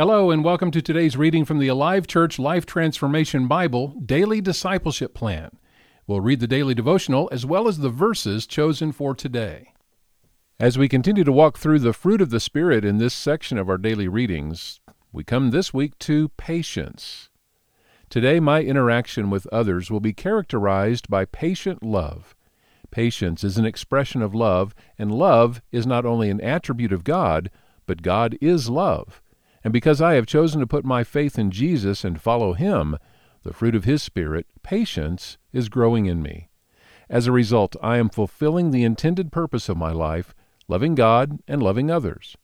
Hello, and welcome to today's reading from the Alive Church Life Transformation Bible Daily Discipleship Plan. We'll read the daily devotional as well as the verses chosen for today. As we continue to walk through the fruit of the Spirit in this section of our daily readings, we come this week to patience. Today, my interaction with others will be characterized by patient love. Patience is an expression of love, and love is not only an attribute of God, but God is love. And because I have chosen to put my faith in Jesus and follow Him, the fruit of His Spirit, patience, is growing in me. As a result, I am fulfilling the intended purpose of my life, loving God and loving others.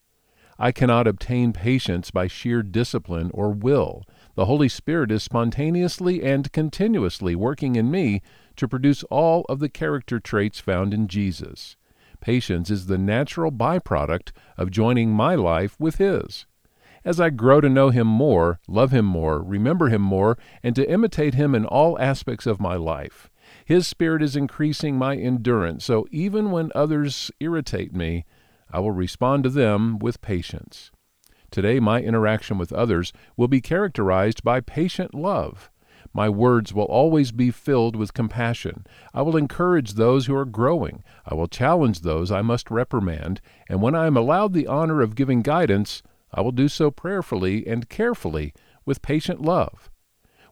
I cannot obtain patience by sheer discipline or will. The Holy Spirit is spontaneously and continuously working in me to produce all of the character traits found in Jesus. Patience is the natural byproduct of joining my life with His as I grow to know Him more, love Him more, remember Him more, and to imitate Him in all aspects of my life. His Spirit is increasing my endurance, so even when others irritate me, I will respond to them with patience. Today, my interaction with others will be characterized by patient love. My words will always be filled with compassion. I will encourage those who are growing. I will challenge those I must reprimand. And when I am allowed the honor of giving guidance, I will do so prayerfully and carefully with patient love.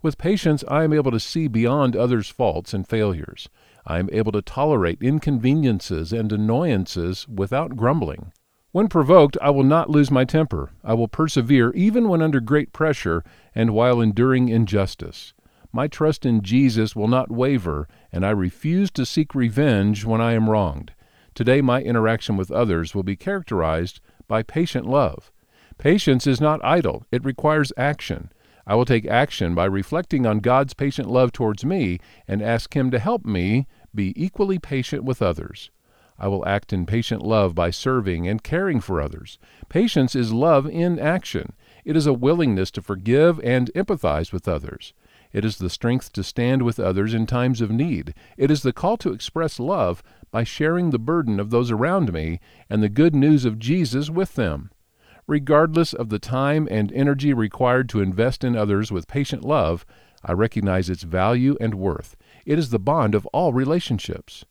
With patience, I am able to see beyond others' faults and failures. I am able to tolerate inconveniences and annoyances without grumbling. When provoked, I will not lose my temper. I will persevere even when under great pressure and while enduring injustice. My trust in Jesus will not waver, and I refuse to seek revenge when I am wronged. Today, my interaction with others will be characterized by patient love. Patience is not idle, it requires action. I will take action by reflecting on God's patient love towards me and ask Him to help me be equally patient with others. I will act in patient love by serving and caring for others. Patience is love in action. It is a willingness to forgive and empathize with others. It is the strength to stand with others in times of need. It is the call to express love by sharing the burden of those around me and the good news of Jesus with them regardless of the time and energy required to invest in others with patient love, I recognize its value and worth. It is the bond of all relationships.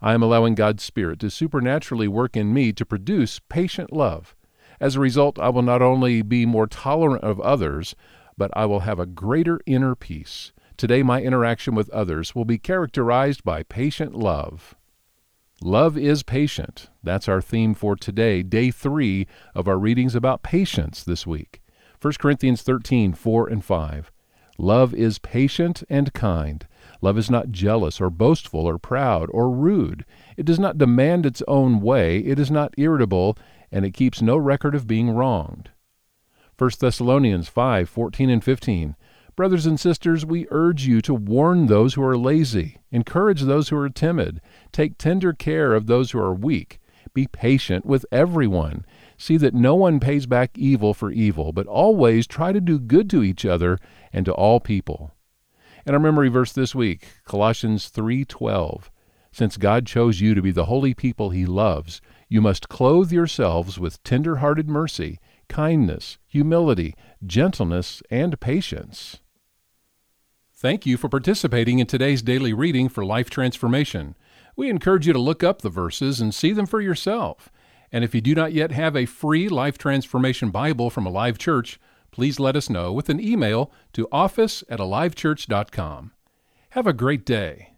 I am allowing God's Spirit to supernaturally work in me to produce patient love. As a result, I will not only be more tolerant of others, but I will have a greater inner peace. Today, my interaction with others will be characterized by patient love. Love is patient. That's our theme for today, day three of our readings about patience this week. 1 Corinthians 13, 4 and 5. Love is patient and kind. Love is not jealous or boastful or proud or rude. It does not demand its own way. It is not irritable, and it keeps no record of being wronged. 1 Thessalonians 5, 14 and 15. Brothers and sisters, we urge you to warn those who are lazy, encourage those who are timid, take tender care of those who are weak, be patient with everyone. See that no one pays back evil for evil, but always try to do good to each other and to all people. And our memory verse this week, Colossians 3:12. Since God chose you to be the holy people he loves, you must clothe yourselves with tender-hearted mercy, kindness, humility, gentleness, and patience. Thank you for participating in today's daily reading for Life Transformation. We encourage you to look up the verses and see them for yourself. And if you do not yet have a free Life Transformation Bible from Alive Church, please let us know with an email to office at alivechurch.com. Have a great day.